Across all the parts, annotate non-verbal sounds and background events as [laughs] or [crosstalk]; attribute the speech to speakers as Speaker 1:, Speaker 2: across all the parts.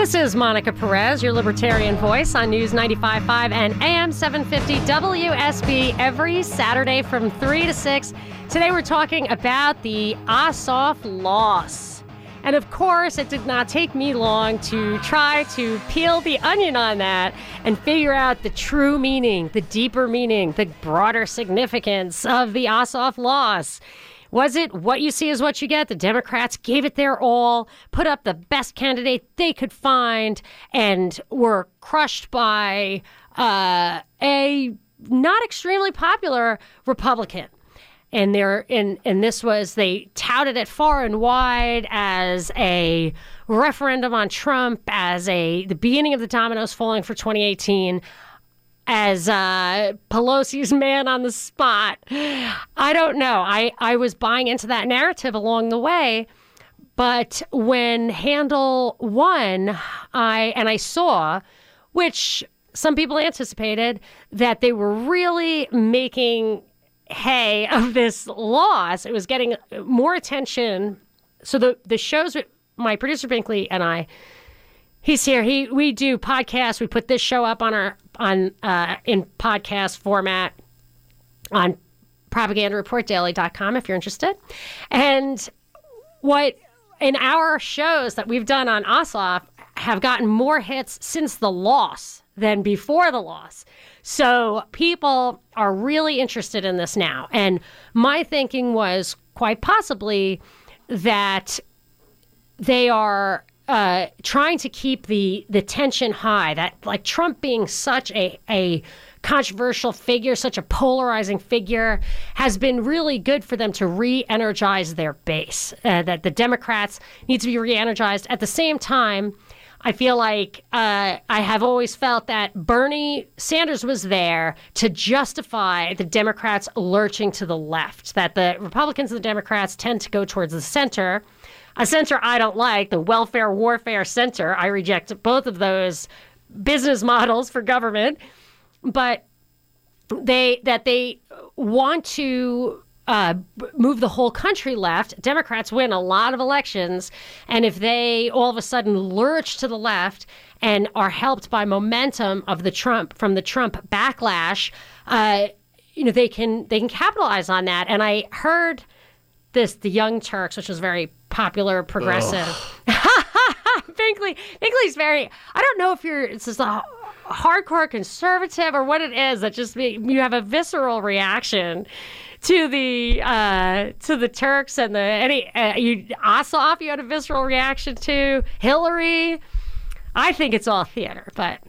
Speaker 1: This is Monica Perez, your libertarian voice on News 95.5 and AM 750 WSB every Saturday from 3 to 6. Today we're talking about the Ossoff loss. And of course, it did not take me long to try to peel the onion on that and figure out the true meaning, the deeper meaning, the broader significance of the Ossoff loss. Was it what you see is what you get? The Democrats gave it their all, put up the best candidate they could find, and were crushed by uh, a not extremely popular Republican. And there, and and this was they touted it far and wide as a referendum on Trump, as a the beginning of the dominoes falling for 2018 as uh, Pelosi's man on the spot. I don't know. I, I was buying into that narrative along the way. But when Handel won, I and I saw, which some people anticipated, that they were really making hay of this loss. It was getting more attention. So the the shows my producer Binkley and I He's here. He we do podcasts. We put this show up on our on uh, in podcast format on propagandareportdaily.com if you're interested. And what in our shows that we've done on Ossoff have gotten more hits since the loss than before the loss. So people are really interested in this now. And my thinking was quite possibly that they are uh, trying to keep the the tension high. That like Trump being such a a controversial figure, such a polarizing figure, has been really good for them to re-energize their base. Uh, that the Democrats need to be re-energized. At the same time. I feel like uh, I have always felt that Bernie Sanders was there to justify the Democrats lurching to the left, that the Republicans and the Democrats tend to go towards the center a center I don't like, the welfare warfare center. I reject both of those business [laughs] models for government, but they that they want to uh, move the whole country left. Democrats win a lot of elections, and if they all of a sudden lurch to the left and are helped by momentum of the Trump from the Trump backlash, uh, you know they can they can capitalize on that. And I heard this the Young Turks, which was very popular progressive. [laughs] Binkley, Binkley's very. I don't know if you're. It's just a hardcore conservative or what it is that just you have a visceral reaction to the uh, to the Turks and the any uh, you Ossoff. You had a visceral reaction to Hillary. I think it's all theater, but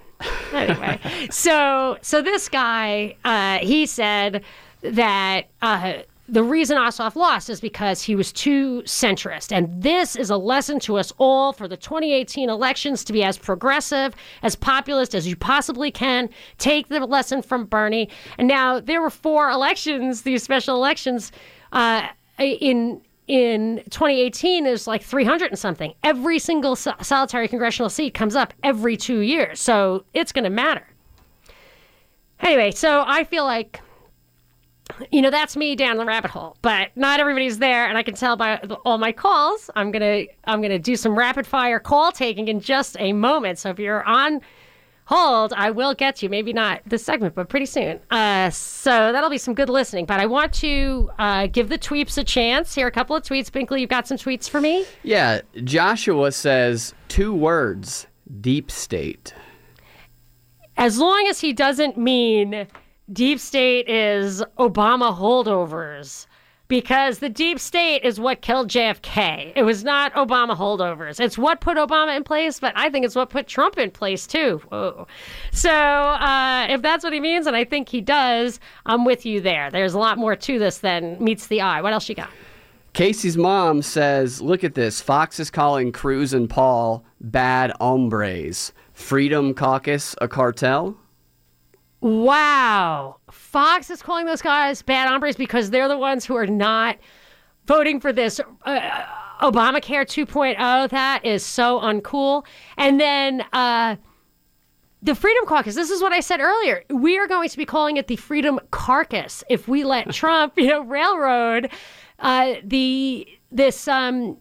Speaker 1: anyway. [laughs] so so this guy, uh, he said that uh, the reason Ossoff lost is because he was too centrist. And this is a lesson to us all for the 2018 elections to be as progressive, as populist as you possibly can. Take the lesson from Bernie. And now there were four elections, these special elections, uh, in in 2018 there's like 300 and something. Every single solitary congressional seat comes up every two years. So it's going to matter. Anyway, so I feel like you know that's me down the rabbit hole but not everybody's there and i can tell by all my calls i'm gonna i'm gonna do some rapid fire call taking in just a moment. So if you're on hold i will get you. Maybe not this segment but pretty soon. Uh, so that'll be some good listening but i want to uh, give the tweets a chance. Here a couple of tweets. Binkley you've got some tweets for me?
Speaker 2: Yeah joshua says two words deep state.
Speaker 1: As long as he doesn't mean deep state is Obama holdovers because the deep state is what killed JFK. It was not Obama holdovers. It's what put Obama in place, but I think it's what put Trump in place too. Whoa. So uh, if that's what he means, and I think he does, I'm with you there. There's a lot more to this than meets the eye. What else you got?
Speaker 2: Casey's mom says, Look at this. Fox is calling Cruz and Paul bad hombres. Freedom Caucus a cartel?
Speaker 1: Wow. Fox is calling those guys bad hombres because they're the ones who are not voting for this uh, Obamacare 2.0. That is so uncool. And then uh, the Freedom Caucus. This is what I said earlier. We are going to be calling it the Freedom Carcass if we let [laughs] Trump, you know, railroad uh, the this um,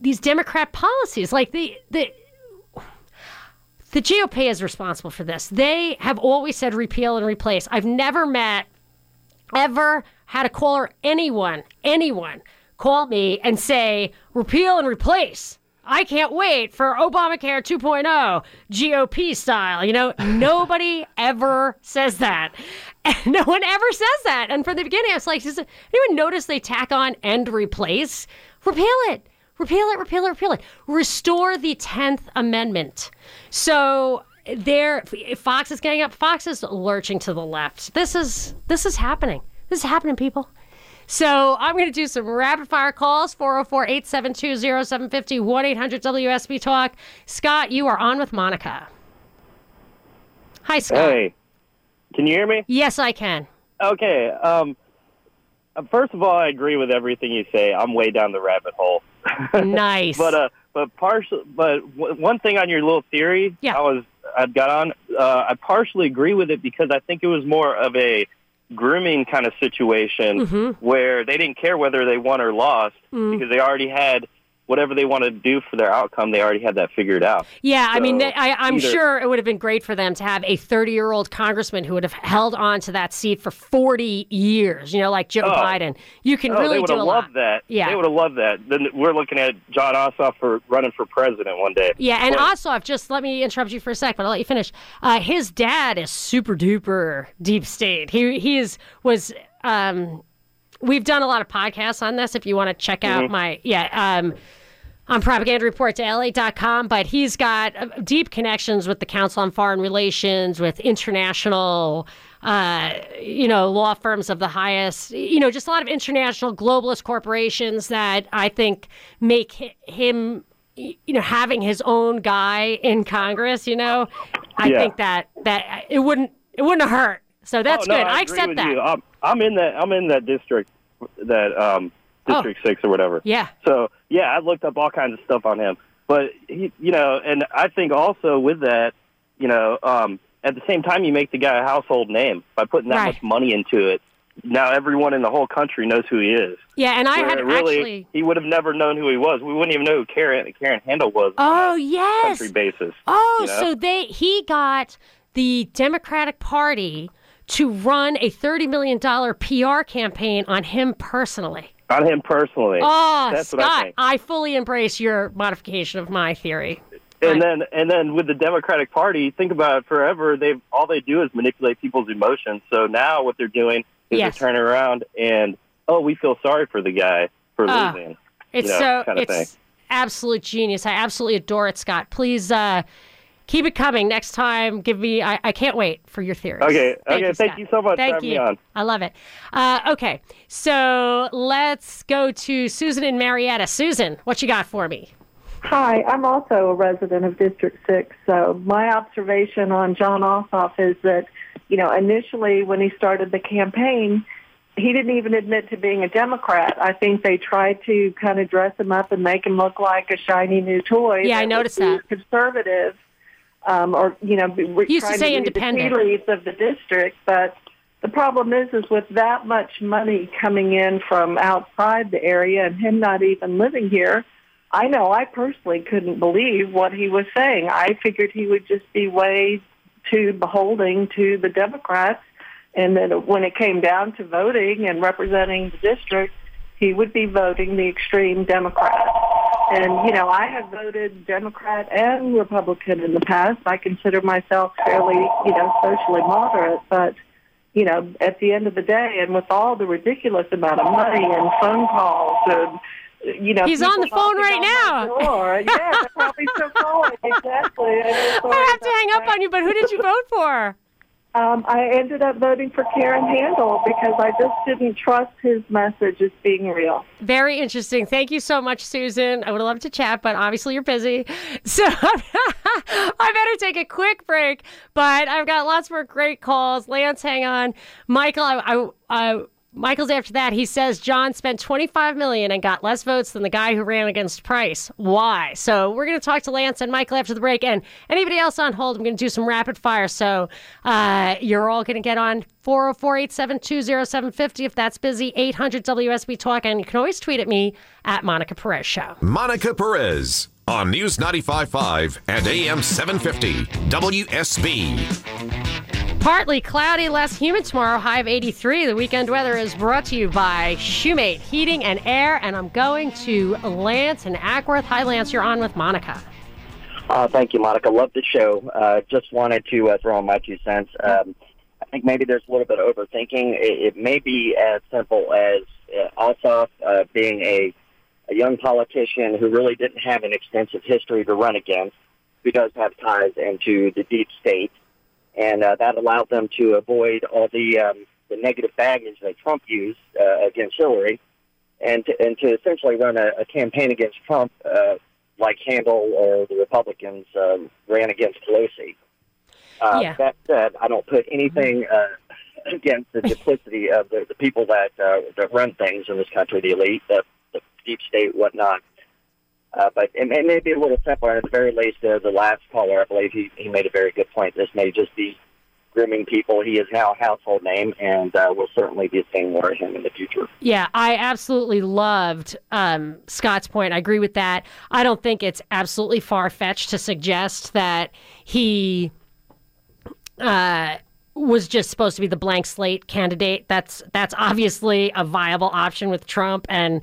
Speaker 1: these Democrat policies. Like the the the GOP is responsible for this. They have always said repeal and replace. I've never met, ever had a caller, anyone, anyone call me and say repeal and replace. I can't wait for Obamacare 2.0, GOP style. You know, [laughs] nobody ever says that. And [laughs] no one ever says that. And from the beginning, I was like, does anyone notice they tack on and replace? Repeal it. Repeal it, repeal it, repeal it. Restore the 10th Amendment. So there Fox is getting up, Fox is lurching to the left. This is this is happening. This is happening, people. So I'm going to do some rapid fire calls 404 872 0750 1 800 WSB Talk. Scott, you are on with Monica. Hi, Scott.
Speaker 3: Hey, can you hear me?
Speaker 1: Yes, I can.
Speaker 3: Okay. Um, uh, first of all, I agree with everything you say. I'm way down the rabbit hole.
Speaker 1: Nice. [laughs]
Speaker 3: but uh, but partial. But w- one thing on your little theory,
Speaker 1: Yeah.
Speaker 3: I was I got on. Uh, I partially agree with it because I think it was more of a grooming kind of situation
Speaker 1: Mm-hmm.
Speaker 3: where they didn't care whether they won or lost
Speaker 1: Mm.
Speaker 3: because they already had whatever they want to do for their outcome. They already had that figured out.
Speaker 1: Yeah, I mean,
Speaker 3: So,
Speaker 1: I, I'm
Speaker 3: either-
Speaker 1: sure it would have been great for them to have a 30 year old congressman who would have held on to that seat for 40 years, you know, like Joe
Speaker 3: Oh.
Speaker 1: Biden. You can
Speaker 3: Oh,
Speaker 1: really
Speaker 3: they would
Speaker 1: do
Speaker 3: have
Speaker 1: a lot.
Speaker 3: loved that.
Speaker 1: Yeah.
Speaker 3: they would have loved that. Then we're looking at Jon Ossoff for running for president one day.
Speaker 1: Yeah, and
Speaker 3: But-
Speaker 1: Ossoff, just let me interrupt you for a sec, but I'll let you finish. Uh, his dad is super duper deep state. He he is was um, we've done a lot of podcasts on this. If you want to check out my yeah um, on propagandareportdaily.com, but he's got uh, deep connections with the Council on Foreign Relations, with international, uh, you know, law firms of the highest, you know, just a lot of international globalist corporations that I think make him, you know, having his own guy in Congress. You know, I
Speaker 3: Yeah.
Speaker 1: think that that it wouldn't it wouldn't hurt. So that's
Speaker 3: Oh, no,
Speaker 1: good.
Speaker 3: I,
Speaker 1: I, accept that.
Speaker 3: I'm, in that. I'm in that district, that um,
Speaker 1: Oh.
Speaker 3: district six or whatever.
Speaker 1: Yeah.
Speaker 3: So yeah, I looked up all kinds of stuff on him. But he, you know, and I think also with that, you know, um, at the same time, you make the guy a household name by putting that
Speaker 1: Right.
Speaker 3: much money into it. Now everyone in the whole country knows who he is.
Speaker 1: Yeah, and I
Speaker 3: Where
Speaker 1: had
Speaker 3: really,
Speaker 1: actually.
Speaker 3: he would have never known who he was. We wouldn't even know who Karen Karen Handel was
Speaker 1: Oh
Speaker 3: on
Speaker 1: yes.
Speaker 3: country basis.
Speaker 1: Oh,
Speaker 3: you know?
Speaker 1: so they he got the Democratic Party to run a thirty million dollar PR campaign on him personally.
Speaker 3: on him personally.
Speaker 1: Oh,
Speaker 3: That's what I
Speaker 1: Scott,
Speaker 3: think.
Speaker 1: I fully embrace your modification of my theory.
Speaker 3: And then, and then with the Democratic Party, think about it. Forever, they all they do is manipulate people's emotions. So now, what they're doing is
Speaker 1: Yes.
Speaker 3: they're turning around and oh, we feel sorry for the guy for
Speaker 1: Ah.
Speaker 3: losing.
Speaker 1: It's
Speaker 3: you know,
Speaker 1: so
Speaker 3: kinda
Speaker 1: it's
Speaker 3: thing.
Speaker 1: absolute genius. I absolutely adore it, Scott. Please uh, keep it coming next time. Give me. I, I can't wait for your theories.
Speaker 3: Okay,
Speaker 1: Thank
Speaker 3: okay,
Speaker 1: you,
Speaker 3: thank
Speaker 1: Scott.
Speaker 3: you so much for
Speaker 1: Thank
Speaker 3: having
Speaker 1: you.
Speaker 3: me on.
Speaker 1: I love it. Uh, okay, so let's go to Susan and Marietta. Susan, what you got for me?
Speaker 4: Hi, I'm also a resident of District 6. So my observation on Jon Ossoff is that, you know, initially when he started the campaign, he didn't even admit to being a Democrat. I think they tried to kind of dress him up and make him look like a shiny new toy.
Speaker 1: Yeah, I noticed that.
Speaker 4: Conservative, um, or you know, be- re-
Speaker 1: He used to say
Speaker 4: read
Speaker 1: independent.
Speaker 4: The tea leaves of the district, but the problem is, is with that much money coming in from outside the area and him not even living here. I know I personally couldn't believe what he was saying. I figured he would just be way too beholding to the Democrats, and then when it came down to voting and representing the district, he would be voting the extreme Democrat. And you know, I have voted Democrat and Republican in the past. I consider myself fairly, you know, socially moderate, but you know, at the end of the day, and with all the ridiculous amount of money and phone calls and you know,
Speaker 1: He's on the phone right now. [laughs]
Speaker 4: yeah, probably still calling. Exactly. I,
Speaker 1: I have to hang up on you, but who did you vote for?
Speaker 4: Um, I ended up voting for Karen Handel because I just didn't trust his message as being real.
Speaker 1: Very interesting. Thank you so much, Susan. I would love to chat, but obviously you're busy. [laughs] So [laughs] I better take a quick break, but I've got lots more great calls. Lance, hang on. Michael, I, I, I Michael's after that. He says Jon spent 25 million and got less votes than the guy who ran against Price. Why? So we're going to talk to Lance and Michael after the break, and anybody else on hold. I'm going to do some rapid fire. So uh, you're all going to get on 404-872-0750 if that's busy. 800 WSB Talk, and you can always tweet at me at Monica Perez Show.
Speaker 5: Monica Perez on News 95.5 and AM 750 WSB.
Speaker 1: Partly cloudy, less humid tomorrow, high of 83. The weekend weather is brought to you by Shoemate Heating and Air, and I'm going to Lance and Acworth. Hi, Lance, you're on with Monica.
Speaker 6: Uh, thank you, Monica. Love the show. Uh, just wanted to uh, throw in my two cents. Um, I think maybe there's a little bit of overthinking. It, it may be as simple as uh, Ossoff uh, being a, a young politician who really didn't have an extensive history to run against, who does have ties into the deep state and uh, that allowed them to avoid all the um, the negative baggage that Trump used uh, against Hillary, and to, and to essentially run a, a campaign against Trump uh, like Handel or the Republicans um, ran against Pelosi. Uh,
Speaker 1: Yeah.
Speaker 6: That said, I don't put anything uh, against the [laughs] duplicity of the, the people that uh, that run things in this country, the elite, the, the deep state, whatnot. Uh, but it may, it may be a little simpler. At the very least, uh, the last caller, I believe, he, he made a very good point. This may just be grooming people. He is now a household name, and uh, will certainly be seeing more of him in the future.
Speaker 1: Yeah, I absolutely loved um, Scott's point. I agree with that. I don't think it's absolutely far fetched to suggest that he uh, was just supposed to be the blank slate candidate. That's that's obviously a viable option with Trump and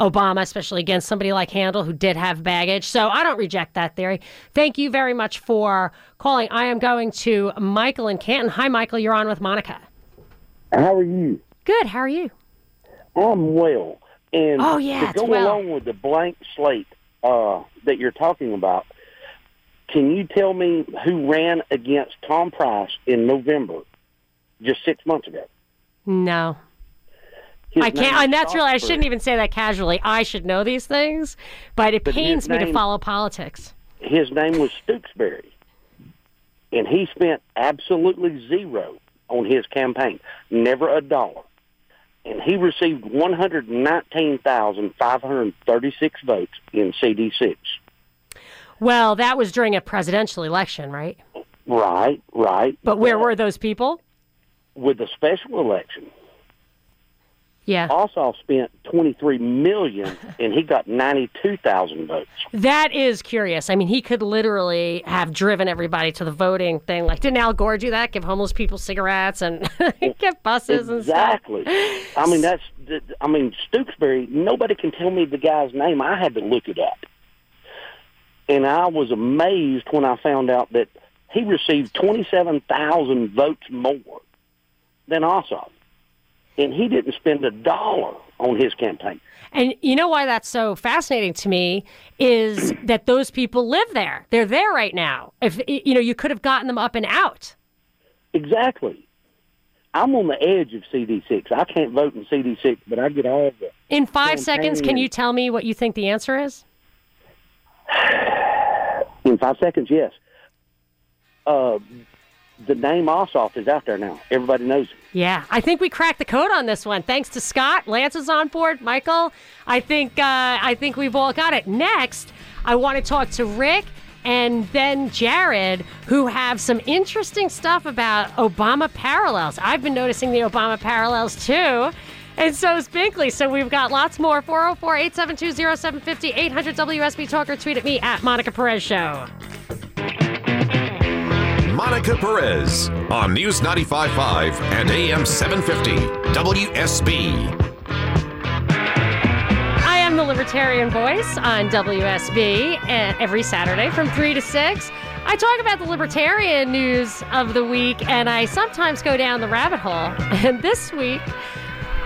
Speaker 1: Obama, especially against somebody like Handel who did have baggage. So I don't reject that theory. Thank you very much for calling. I am going to Michael in Canton. Hi, Michael. You're on with Monica.
Speaker 7: How are you?
Speaker 1: Good. How are you?
Speaker 7: I'm well. And
Speaker 1: Oh, yeah,
Speaker 7: to go
Speaker 1: well.
Speaker 7: along with the blank slate uh, that you're talking about, can you tell me who ran against Tom Price in November, just six months ago?
Speaker 1: No. I can't, and that's really, I shouldn't even say that casually. I should know these things, but it
Speaker 7: But
Speaker 1: pains me to follow politics.
Speaker 7: His name was Stooksbury, and he spent absolutely zero on his campaign, never a dollar. And he received 119,536 votes in CD6.
Speaker 1: Well, that was during a presidential election, right?
Speaker 7: Right, right.
Speaker 1: But where were those people?
Speaker 7: with the special election,
Speaker 1: Yeah.
Speaker 7: Ossoff spent 23 million [laughs] and he got 92,000 votes.
Speaker 1: That is curious. I mean, he could literally have driven everybody to the voting thing. Like, didn't Al Gore do that? Give homeless people cigarettes and [laughs] get buses and stuff.
Speaker 7: Exactly. I mean, that's. I mean, Stooksbury. Nobody can tell me the guy's name. I had to look it up, and I was amazed when I found out that he received 27,000 votes more than Ossoff, and he didn't spend a dollar on his campaign.
Speaker 1: And you know why that's so fascinating to me is [clears throat] that those people live there. They're there right now. If you know, you could have gotten them up and out.
Speaker 7: Exactly. I'm on the edge of CD6. I can't vote in CD6, but I get all of the
Speaker 1: In five seconds, can you tell me what you think the answer is? [sighs]
Speaker 7: In five seconds, yes. Uh, the name Ossoff is out there now. Everybody knows it.
Speaker 1: Yeah, I think we cracked the code on this one. Thanks to Scott, Lance is on board. Michael, I think uh, I think we've all got it. Next, I want to talk to Rick and then Jared, who have some interesting stuff about Obama parallels. I've been noticing the Obama parallels too. And so is Binkley. So we've got lots more. 404 872 0750 800 WSB Talk or tweet at me at Monica Perez Show.
Speaker 5: Monica Perez on News 95.5 and AM 750 WSB.
Speaker 1: I am the Libertarian Voice on WSB and eh, every Saturday from 3 to 6. I talk about the libertarian news of the week and I sometimes go down the rabbit hole. [laughs] And this week,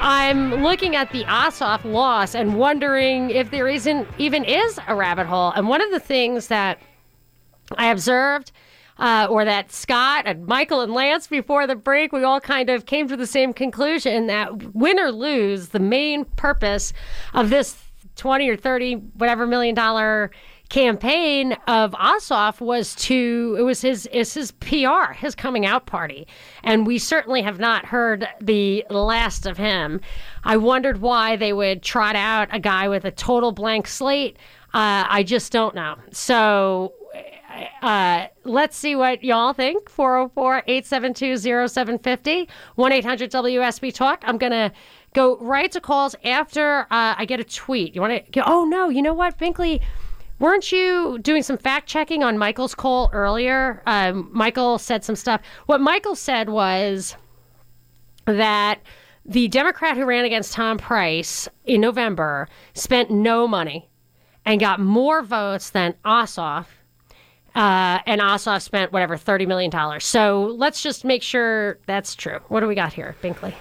Speaker 1: I'm looking at the Ossoff loss and wondering if there isn't even is a rabbit hole. And one of the things that I observed uh, or that Scott and Michael and Lance before the break, we all kind of came to the same conclusion that win or lose, the main purpose of this 20 or 30, whatever million dollar campaign of Ossoff was to it was his is his PR, his coming out party. And we certainly have not heard the last of him. I wondered why they would trot out a guy with a total blank slate. Uh, I just don't know. So uh, let's see what y'all think. 404 872 0750 1 800 WSB Talk. I'm going to go right to calls after uh, I get a tweet. You want to? Oh, no. You know what, Binkley? Weren't you doing some fact checking on Michael's call earlier? Um, Michael said some stuff. What Michael said was that the Democrat who ran against Tom Price in November spent no money and got more votes than Ossoff. Uh, and Ossoff spent whatever thirty million dollars. So let's just make sure that's true. What do we got here, Binkley?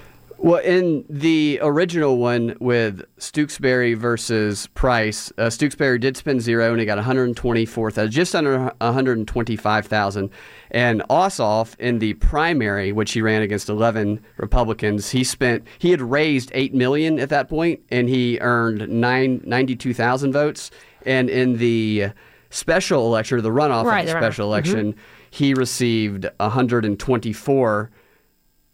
Speaker 2: Well, in the original one with Stooksbury versus Price, uh, Stooksbury did spend zero and he got 124,000, just under 125,000. And Ossoff in the primary, which he ran against 11 Republicans, he spent he had raised 8 million at that point and he earned 9 92,000 votes. And in the special election, or the runoff
Speaker 1: Right,
Speaker 2: of the
Speaker 1: the runoff.
Speaker 2: special election, he received 124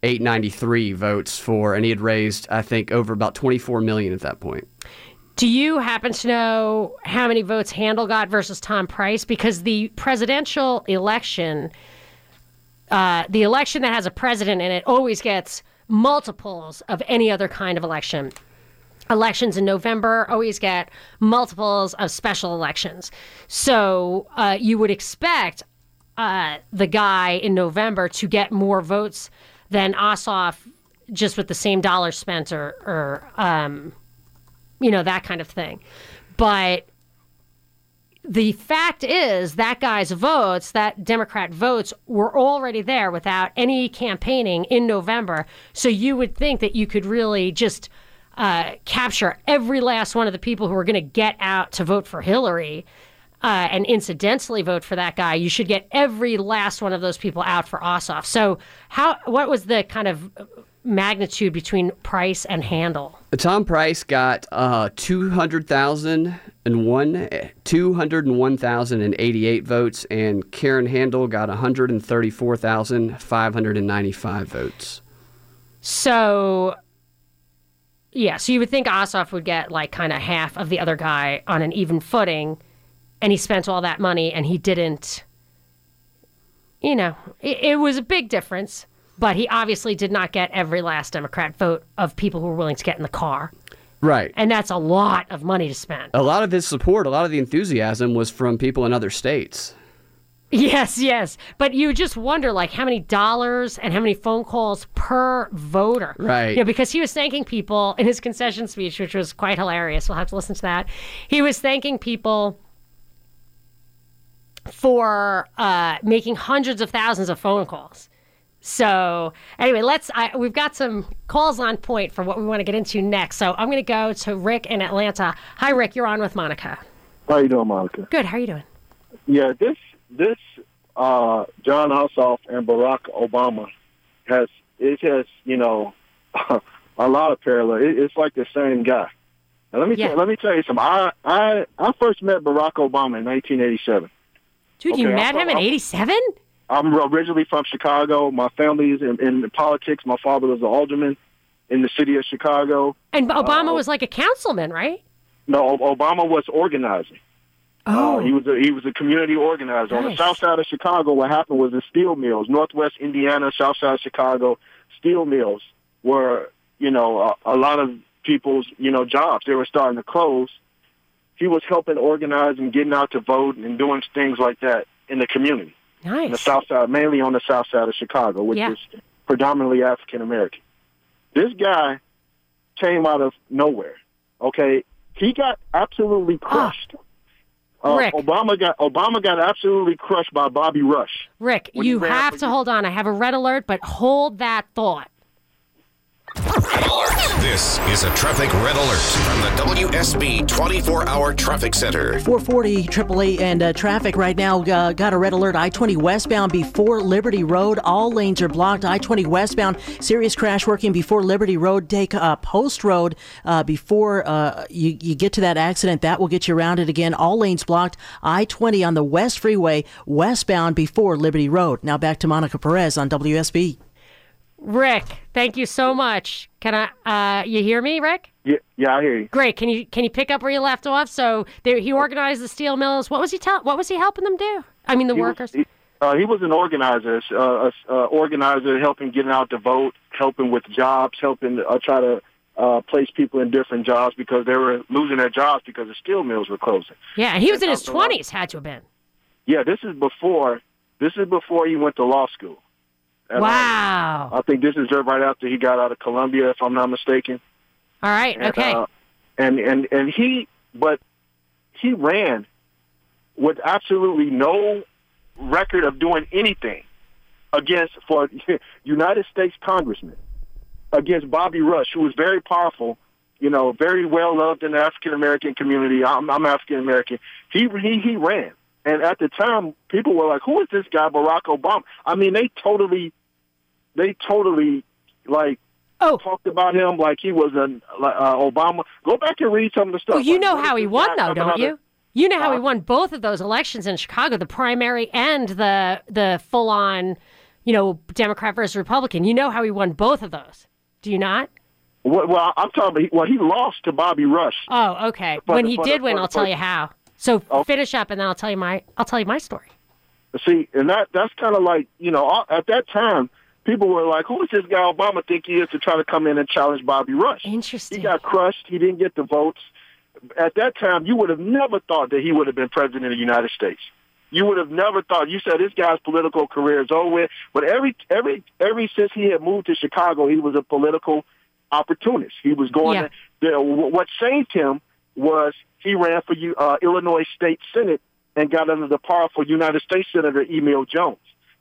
Speaker 2: 893 votes for, and he had raised, I think, over about 24 million at that point.
Speaker 1: Do you happen to know how many votes Handel got versus Tom Price? Because the presidential election, uh, the election that has a president in it, always gets multiples of any other kind of election. Elections in November always get multiples of special elections. So uh, you would expect uh, the guy in November to get more votes than Ossoff just with the same dollar spent or, or um, you know, that kind of thing. But the fact is that guy's votes, that Democrat votes, were already there without any campaigning in November. So you would think that you could really just uh, capture every last one of the people who are going to get out to vote for Hillary. Uh, and incidentally vote for that guy, you should get every last one of those people out for Ossoff. So, how? What was the kind of magnitude between Price and Handel?
Speaker 2: Tom Price got uh, 200,001, 201,088 votes, and Karen Handel got 134,595 votes.
Speaker 1: So, yeah, so you would think Ossoff would get like kind of half of the other guy on an even footing, and he spent all that money and he didn't. You know, it, it was a big difference, but he obviously did not get every last Democrat vote of people who were willing to get in the car.
Speaker 2: Right.
Speaker 1: And that's a lot of money to spend.
Speaker 2: A lot of his support, a lot of the enthusiasm was from people in other states.
Speaker 1: Yes, yes. But you just wonder, like, how many dollars and how many phone calls per voter.
Speaker 2: Right.
Speaker 1: You know, because he was thanking people in his concession speech, which was quite hilarious. We'll have to listen to that. He was thanking people for uh, making hundreds of thousands of phone calls. So anyway, let's. I, we've got some calls on point for what we want to get into next. So I'm going to go to Rick in Atlanta. Hi, Rick. You're on with Monica.
Speaker 8: How are you doing, Monica?
Speaker 1: Good. How are you doing?
Speaker 8: Yeah, this this uh, Jon Ossoff and Barack Obama has it has you know [laughs] a lot of parallel. It, it's like the same guy. Now, let me
Speaker 1: Yeah.
Speaker 8: tell, let me tell you something. I I I first met Barack Obama in 1987.
Speaker 1: Dude, you met
Speaker 8: I'm-
Speaker 1: him in
Speaker 8: I'm-
Speaker 1: '87.
Speaker 8: I'm originally from Chicago. My family is in, in politics. My father was an alderman in the city of Chicago.
Speaker 1: And Obama
Speaker 8: Oh.
Speaker 1: was like a councilman, right?
Speaker 8: No, Obama was organizing.
Speaker 1: Oh.
Speaker 8: Uh, he was a, he was a community organizer on the south side of Chicago. What happened was the steel mills, Northwest Indiana, south side of Chicago, steel mills were you know a, a lot of people's you know jobs. They were starting to close. He was helping organize and getting out to vote and doing things like that in the community, in the south side, mainly on the south side of Chicago, which
Speaker 1: Yeah.
Speaker 8: is predominantly African American. This guy came out of nowhere. Okay, he got absolutely crushed. Uh.
Speaker 1: Rick.
Speaker 8: Obama got Obama got absolutely crushed by Bobby Rush.
Speaker 1: Rick, you have to hold on. I have a red alert, but hold that thought.
Speaker 5: This is a traffic red alert from the WSB 24 hour traffic center.
Speaker 9: 440 AAA and uh, traffic right now uh, got a red alert. I 20 westbound before Liberty Road. All lanes are blocked. I 20 westbound. Serious crash working before Liberty Road. Take uh, Post Road uh, before uh, you, you get to that accident. That will get you around it again. All lanes blocked. I 20 on the West Freeway westbound before Liberty Road. Now back to Monica Perez on WSB.
Speaker 1: Rick, thank you so much. Can I? Uh, you hear me, Rick?
Speaker 8: Yeah, yeah, I hear you.
Speaker 1: Great. Can you can you pick up where you left off? So he organized the steel mills. What was he tell? What was he helping them do? I mean, the
Speaker 8: He was-
Speaker 1: workers.
Speaker 8: he, uh, he was an organizer, uh, a uh, organizer helping getting out the vote, helping with jobs, helping uh, try to uh, place people in different jobs because they were losing their jobs because the steel mills were closing.
Speaker 1: yeah, he was in his
Speaker 8: That's a lot.
Speaker 1: twenties. Had to have been.
Speaker 8: Yeah, this is before. This is before he went to law school. And,
Speaker 1: Wow.
Speaker 8: I think this is right after he got out of Columbia, if I'm not mistaken.
Speaker 1: All right.
Speaker 8: And,
Speaker 1: Okay.
Speaker 8: uh, and and and he, but he ran with absolutely no record of doing anything against for [laughs] United States congressman against Bobby Rush, who was very powerful, you know, very well loved in the African American community. I'm, I'm African American. He he he ran, and at the time, people were like, "Who is this guy, Barack Obama?" I mean, they totally, they totally like
Speaker 1: oh.
Speaker 8: talked about him like he was an uh, Obama. Go back and read some of the stuff.
Speaker 1: Well, you
Speaker 8: Like,
Speaker 1: know how he won, though, don't
Speaker 8: out of-
Speaker 1: you? You know how he won both of those elections in Chicago, the primary and the the full on, you know, Democrat versus Republican. You know how he won both of those. Do you not?
Speaker 8: Well, well, I'm talking. About, well, he lost to Bobby Rush.
Speaker 1: Oh, okay.
Speaker 8: But-
Speaker 1: when he
Speaker 8: but-
Speaker 1: did win,
Speaker 8: but-
Speaker 1: I'll tell you how. So
Speaker 8: Oh.
Speaker 1: finish up, and then I'll tell you my I'll tell you my story.
Speaker 8: See, and that that's kind of like you know at that time people were like, "Who is this guy Obama think he is to try to come in and challenge Bobby Rush?"
Speaker 1: Interesting.
Speaker 8: He got crushed. He didn't get the votes. At that time, you would have never thought that he would have been president of the United States. You would have never thought. You said this guy's political career is over. But every every every since he had moved to Chicago, he was a political opportunist. He was going.
Speaker 1: Yeah.
Speaker 8: To, what saved him was he ran for uh, Illinois State Senate and got under the powerful United States Senator Emil Jones.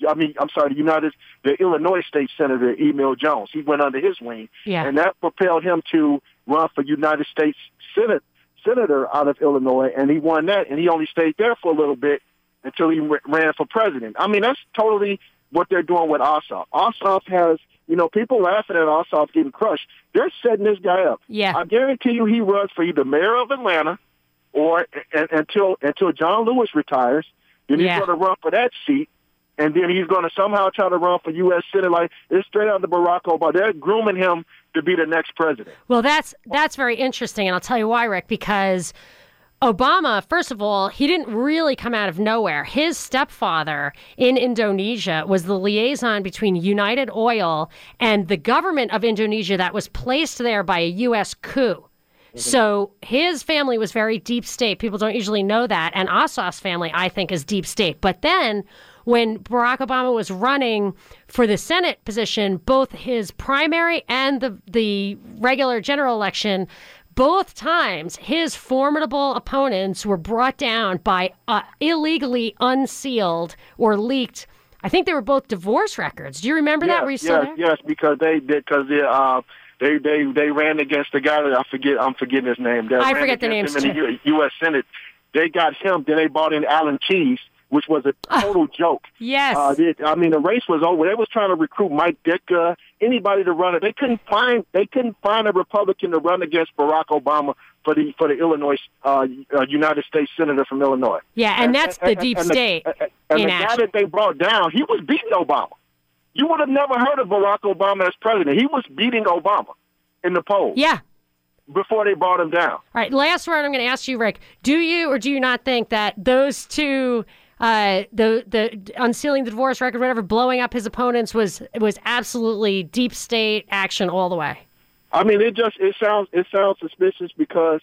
Speaker 8: I mean, I'm sorry, the United, the Illinois State Senator Emil Jones. He went under his wing,
Speaker 1: Yeah.
Speaker 8: and that propelled him to run for United States Senate senator out of Illinois, and he won that. And he only stayed there for a little bit until he ran for president. I mean, that's totally what they're doing with Ossoff. Ossoff has, you know, people laughing at Ossoff getting crushed. They're setting this guy up.
Speaker 1: Yeah.
Speaker 8: I guarantee you, he runs for either mayor of Atlanta or and, until until John Lewis retires. Then
Speaker 1: Yeah.
Speaker 8: he's going to run for that seat, and then he's going to somehow try to run for U.S. Senate. Like it's straight out of the Barack Obama. They're grooming him to be the next president.
Speaker 1: Well, that's that's very interesting, and I'll tell you why, Rick. Because Obama, first of all, he didn't really come out of nowhere. His stepfather in Indonesia was the liaison between United Oil and the government of Indonesia that was placed there by a U.S. coup. Mm-hmm. So his family was very deep state. People don't usually know that. And Ossoff's family, I think, is deep state. But then when Barack Obama was running for the Senate position, both his primary and the, the regular general election, both times his formidable opponents were brought down by uh, illegally unsealed or leaked. I think they were both divorce records. Do you remember that? Were you
Speaker 8: yes, yes,
Speaker 1: there?
Speaker 8: yes, because they because they uh they they they ran against the guy that I forget I'm forgetting his name. They
Speaker 1: I forget the
Speaker 8: him in the U- U.S. Senate. They got him. Then they brought in Alan Keyes, which was a total joke.
Speaker 1: Yes.
Speaker 8: Uh, they, I mean, the race was over. They was trying to recruit Mike Ditka, anybody to run it. They couldn't find they couldn't find a Republican to run against Barack Obama for the for the Illinois uh, uh, United States senator from Illinois.
Speaker 1: Yeah, and that's the
Speaker 8: and-
Speaker 1: deep
Speaker 8: and the-
Speaker 1: state
Speaker 8: and the guy that they brought down, he was beating Obama. You would have never heard of Barack Obama as president. He was beating Obama in the polls
Speaker 1: Yeah.
Speaker 8: before they brought him down.
Speaker 1: All right, last word I'm going to ask you, Rick. Do you or do you not think that those two, uh, the the unsealing the divorce record, whatever, blowing up his opponents was was absolutely deep state action all the way?
Speaker 8: I mean, it just it sounds it sounds suspicious because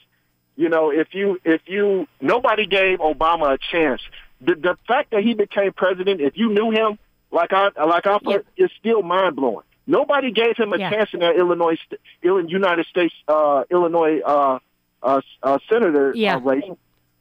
Speaker 8: you know if you if you nobody gave Obama a chance. The the fact that he became president, if you knew him like I like I
Speaker 1: Yeah.
Speaker 8: is still mind blowing. Nobody gave him a
Speaker 1: Yeah.
Speaker 8: chance in that Illinois st- Ill- United States uh, Illinois uh, uh, uh, senator
Speaker 1: Yeah.
Speaker 8: uh, race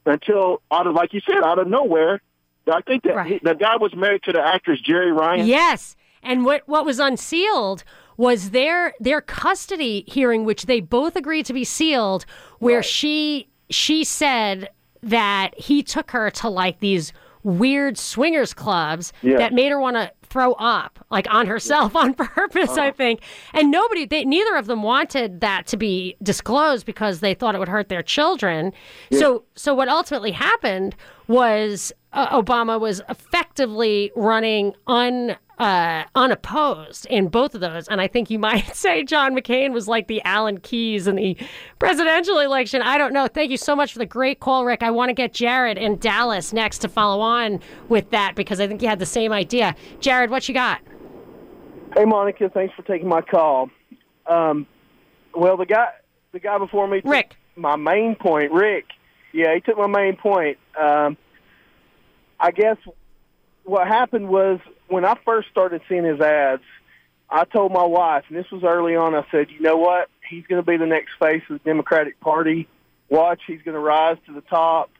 Speaker 8: until out of like you said out of nowhere. I think that
Speaker 1: Right.
Speaker 8: he- the guy was married to the actress Jeri Ryan.
Speaker 1: Yes. And what what was unsealed was their their custody hearing, which they both agreed to be sealed, where she she said that he took her to like these weird swingers clubs
Speaker 8: Yeah.
Speaker 1: that made her want to throw up like on herself on [laughs] purpose i uh-huh. think and nobody they neither of them wanted that to be disclosed because they thought it would hurt their children so so what ultimately happened was uh, obama was effectively running un uh, unopposed in both of those. And I think you might [laughs] say John McCain was like the Alan Keyes in the presidential election. I don't know. Thank you so much for the great call, Rick. I want to get Jared in Dallas next to follow on with that because I think you had the same idea. Jared, what you got?
Speaker 8: Hey, Monica, thanks for taking my call. Um, well, the guy, the guy before me,
Speaker 1: Rick.
Speaker 8: my main point, Rick. Yeah, he took my main point. Um, I guess what happened was when I first started seeing his ads, I told my wife, and this was early on. I said, you know what? He's going to be the next face of the Democratic Party. Watch, he's going to rise to the top.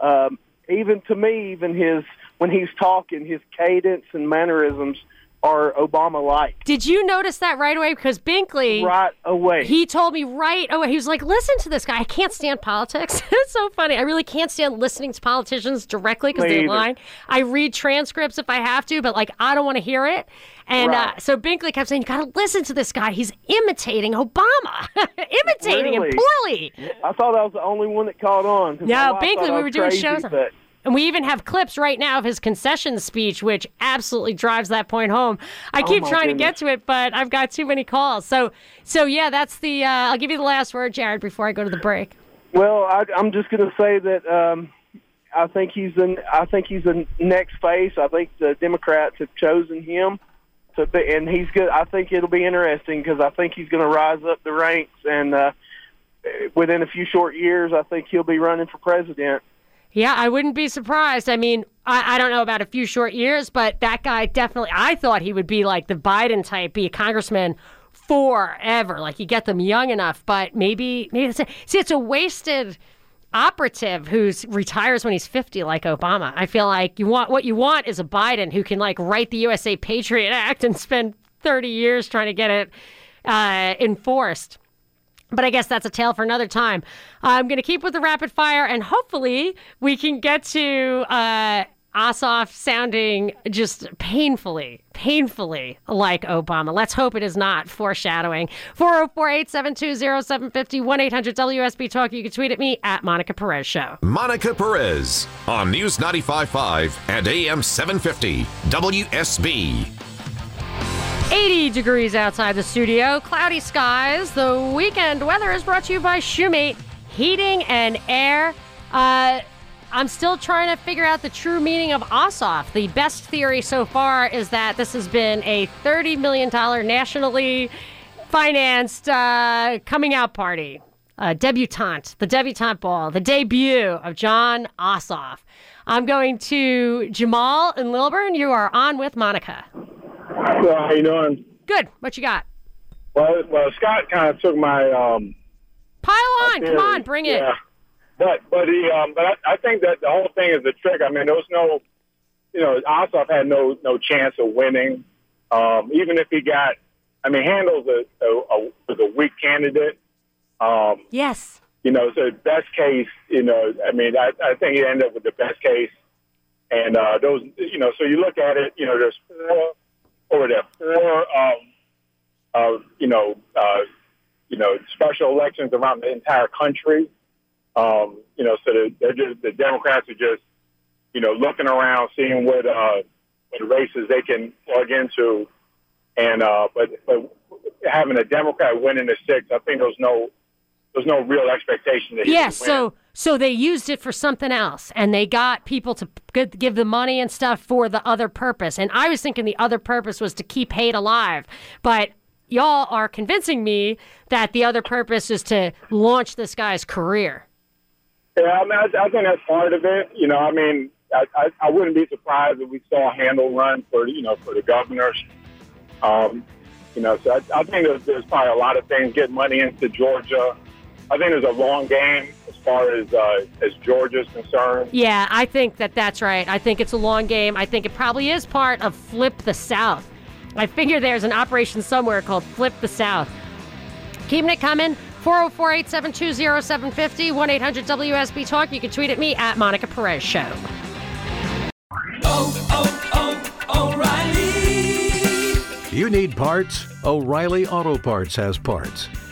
Speaker 8: Um, even to me, even his when he's talking, his cadence and mannerisms are Obama-like.
Speaker 1: Did you notice that right away? Because Binkley.
Speaker 8: Right away.
Speaker 1: He told me right away. He was like, "Listen to this guy. I can't stand politics. [laughs] it's so funny. I really can't stand listening to politicians directly because they lie. I read transcripts if I have to, but like I don't want to hear it." And uh, so Binkley kept saying, "You got to listen to this guy. He's imitating Obama, [laughs] imitating
Speaker 8: Really?
Speaker 1: him poorly."
Speaker 8: I thought I was the only one that caught on.
Speaker 1: No, Binkley, we were doing
Speaker 8: crazy,
Speaker 1: shows on
Speaker 8: But
Speaker 1: And we even have clips right now of his concession speech, which absolutely drives that point home. I
Speaker 8: Oh,
Speaker 1: keep trying to get to it, but I've got too many calls. So, so yeah, that's the. Uh, I'll give you the last word, Jared, before I go to the break.
Speaker 8: well, I, I'm just going to say that um, I think he's the I think he's the next face. I think the Democrats have chosen him to be, and he's good. I think it'll be interesting because I think he's going to rise up the ranks, and uh, within a few short years, I think he'll be running for president.
Speaker 1: Yeah, I wouldn't be surprised. I mean, I, I don't know about a few short years, but that guy definitely. I thought he would be like the Biden type, be a congressman forever. Like you get them young enough, but maybe maybe it's a, see it's a wasted operative who's retires when he's 50 like Obama. I feel like you want what you want is a Biden who can like write the USA Patriot Act and spend 30 years trying to get it uh, enforced. But I guess that's a tale for another time. I'm going to keep with the rapid fire, and hopefully we can get to uh, Ossoff sounding just painfully, painfully like Obama. Let's hope it is not foreshadowing. 404 872 0750 1 800 WSB Talk. You can tweet at me at Monica Perez Show.
Speaker 5: Monica Perez on News 95.5 and AM 750 WSB.
Speaker 1: 80 degrees outside the studio, cloudy skies. The weekend weather is brought to you by Shoemate Heating and Air. Uh, I'm still trying to figure out the true meaning of Ossoff. The best theory so far is that this has been a $30 million nationally financed uh, coming out party. Uh, debutante, the debutante ball, the debut of Jon Ossoff. I'm going to Jamal and Lilburn. You are on with Monica.
Speaker 10: So how you doing?
Speaker 1: Good. What you got?
Speaker 10: Well, well, Scott kind of took my um.
Speaker 1: Pile on. Come on. Bring it.
Speaker 10: Yeah. But but he um but I, I think that the whole thing is a trick. I mean, there was no, you know, Ossoff had no no chance of winning. Um, even if he got, I mean, Handel's a, a, a was a weak candidate. Um,
Speaker 1: Yes.
Speaker 10: you know, so best case, you know, I mean, I, I think he ended up with the best case. And uh, those, you know, so you look at it, you know, there's four over there, four, um, uh, you know, uh, you know, special elections around the entire country. Um, you know, so they're, just the Democrats are just, you know, looking around, seeing what uh, what races they can plug into, and uh, but but having a Democrat winning the six, I think there's no there's no real expectation that he
Speaker 1: Yes.
Speaker 10: would win.
Speaker 1: So so they used it for something else, and they got people to give the money and stuff for the other purpose. And I was thinking the other purpose was to keep hate alive, but. Y'all are convincing me that the other purpose is to launch this guy's career.
Speaker 10: Yeah, I mean, I, I think that's part of it. You know, I mean, I, I, I wouldn't be surprised if we saw a Handel run for you know for the governors. Um, you know, so I, I think there's, there's probably a lot of things getting money into Georgia. I think there's a long game as far as uh, as Georgia's concerned.
Speaker 1: Yeah, I think that that's right. I think it's a long game. I think it probably is part of Flip the South. I figure there's an operation somewhere called Flip the South. Keeping it coming. 404 872 0750 1 800 WSB Talk. You can tweet at me at Monica Perez Show. Oh, oh, oh, O'Reilly.
Speaker 11: You need parts? O'Reilly Auto Parts has parts.